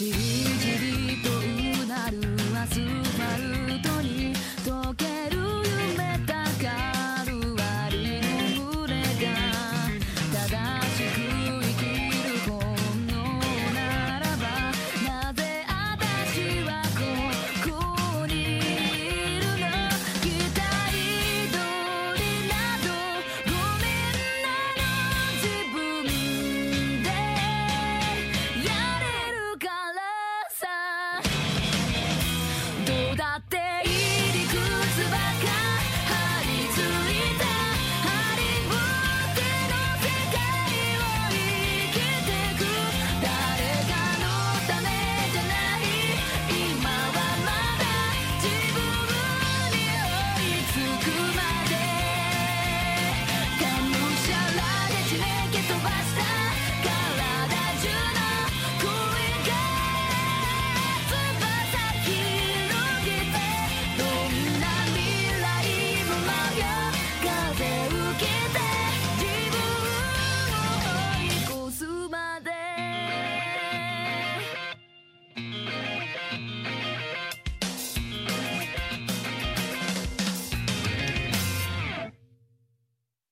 Chiri chiri to last time